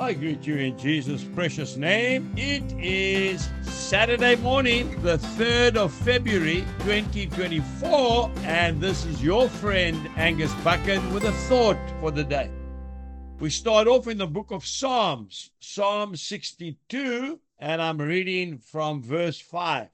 I greet you in Jesus' precious name. It is Saturday morning, the 3rd of February 2024, and this is your friend Angus Buchan with a thought for the day. We start off in the book of Psalms, Psalm 62, and I'm reading from verse 5.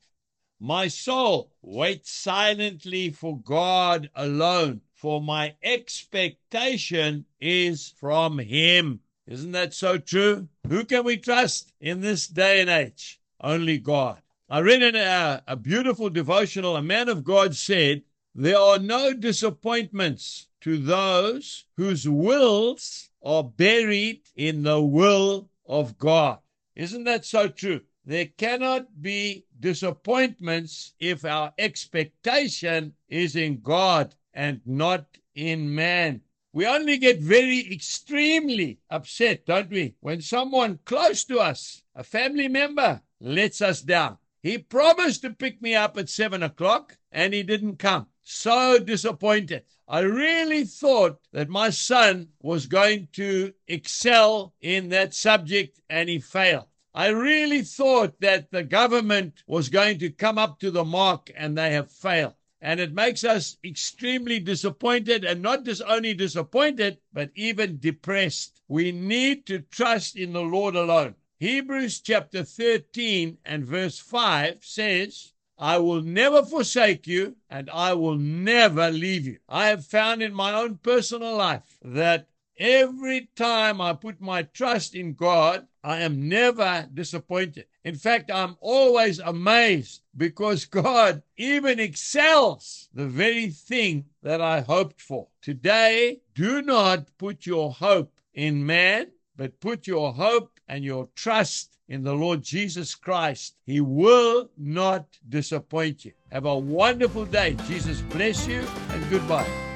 My soul, wait silently for God alone, for my expectation is from Him. Isn't that so true? Who can we trust in this day and age? Only God. I read in a, a beautiful devotional, a man of God said, There are no disappointments to those whose wills are buried in the will of God. Isn't that so true? There cannot be disappointments if our expectation is in God and not in man. We only get very extremely upset, don't we? When someone close to us, a family member, lets us down. He promised to pick me up at seven o'clock and he didn't come. So disappointed. I really thought that my son was going to excel in that subject and he failed. I really thought that the government was going to come up to the mark and they have failed. And it makes us extremely disappointed and not just only disappointed, but even depressed. We need to trust in the Lord alone. Hebrews chapter 13 and verse 5 says, I will never forsake you and I will never leave you. I have found in my own personal life that every time I put my trust in God, I am never disappointed. In fact, I'm always amazed because God even excels the very thing that I hoped for. Today, do not put your hope in man, but put your hope and your trust in the Lord Jesus Christ. He will not disappoint you. Have a wonderful day. Jesus bless you and goodbye.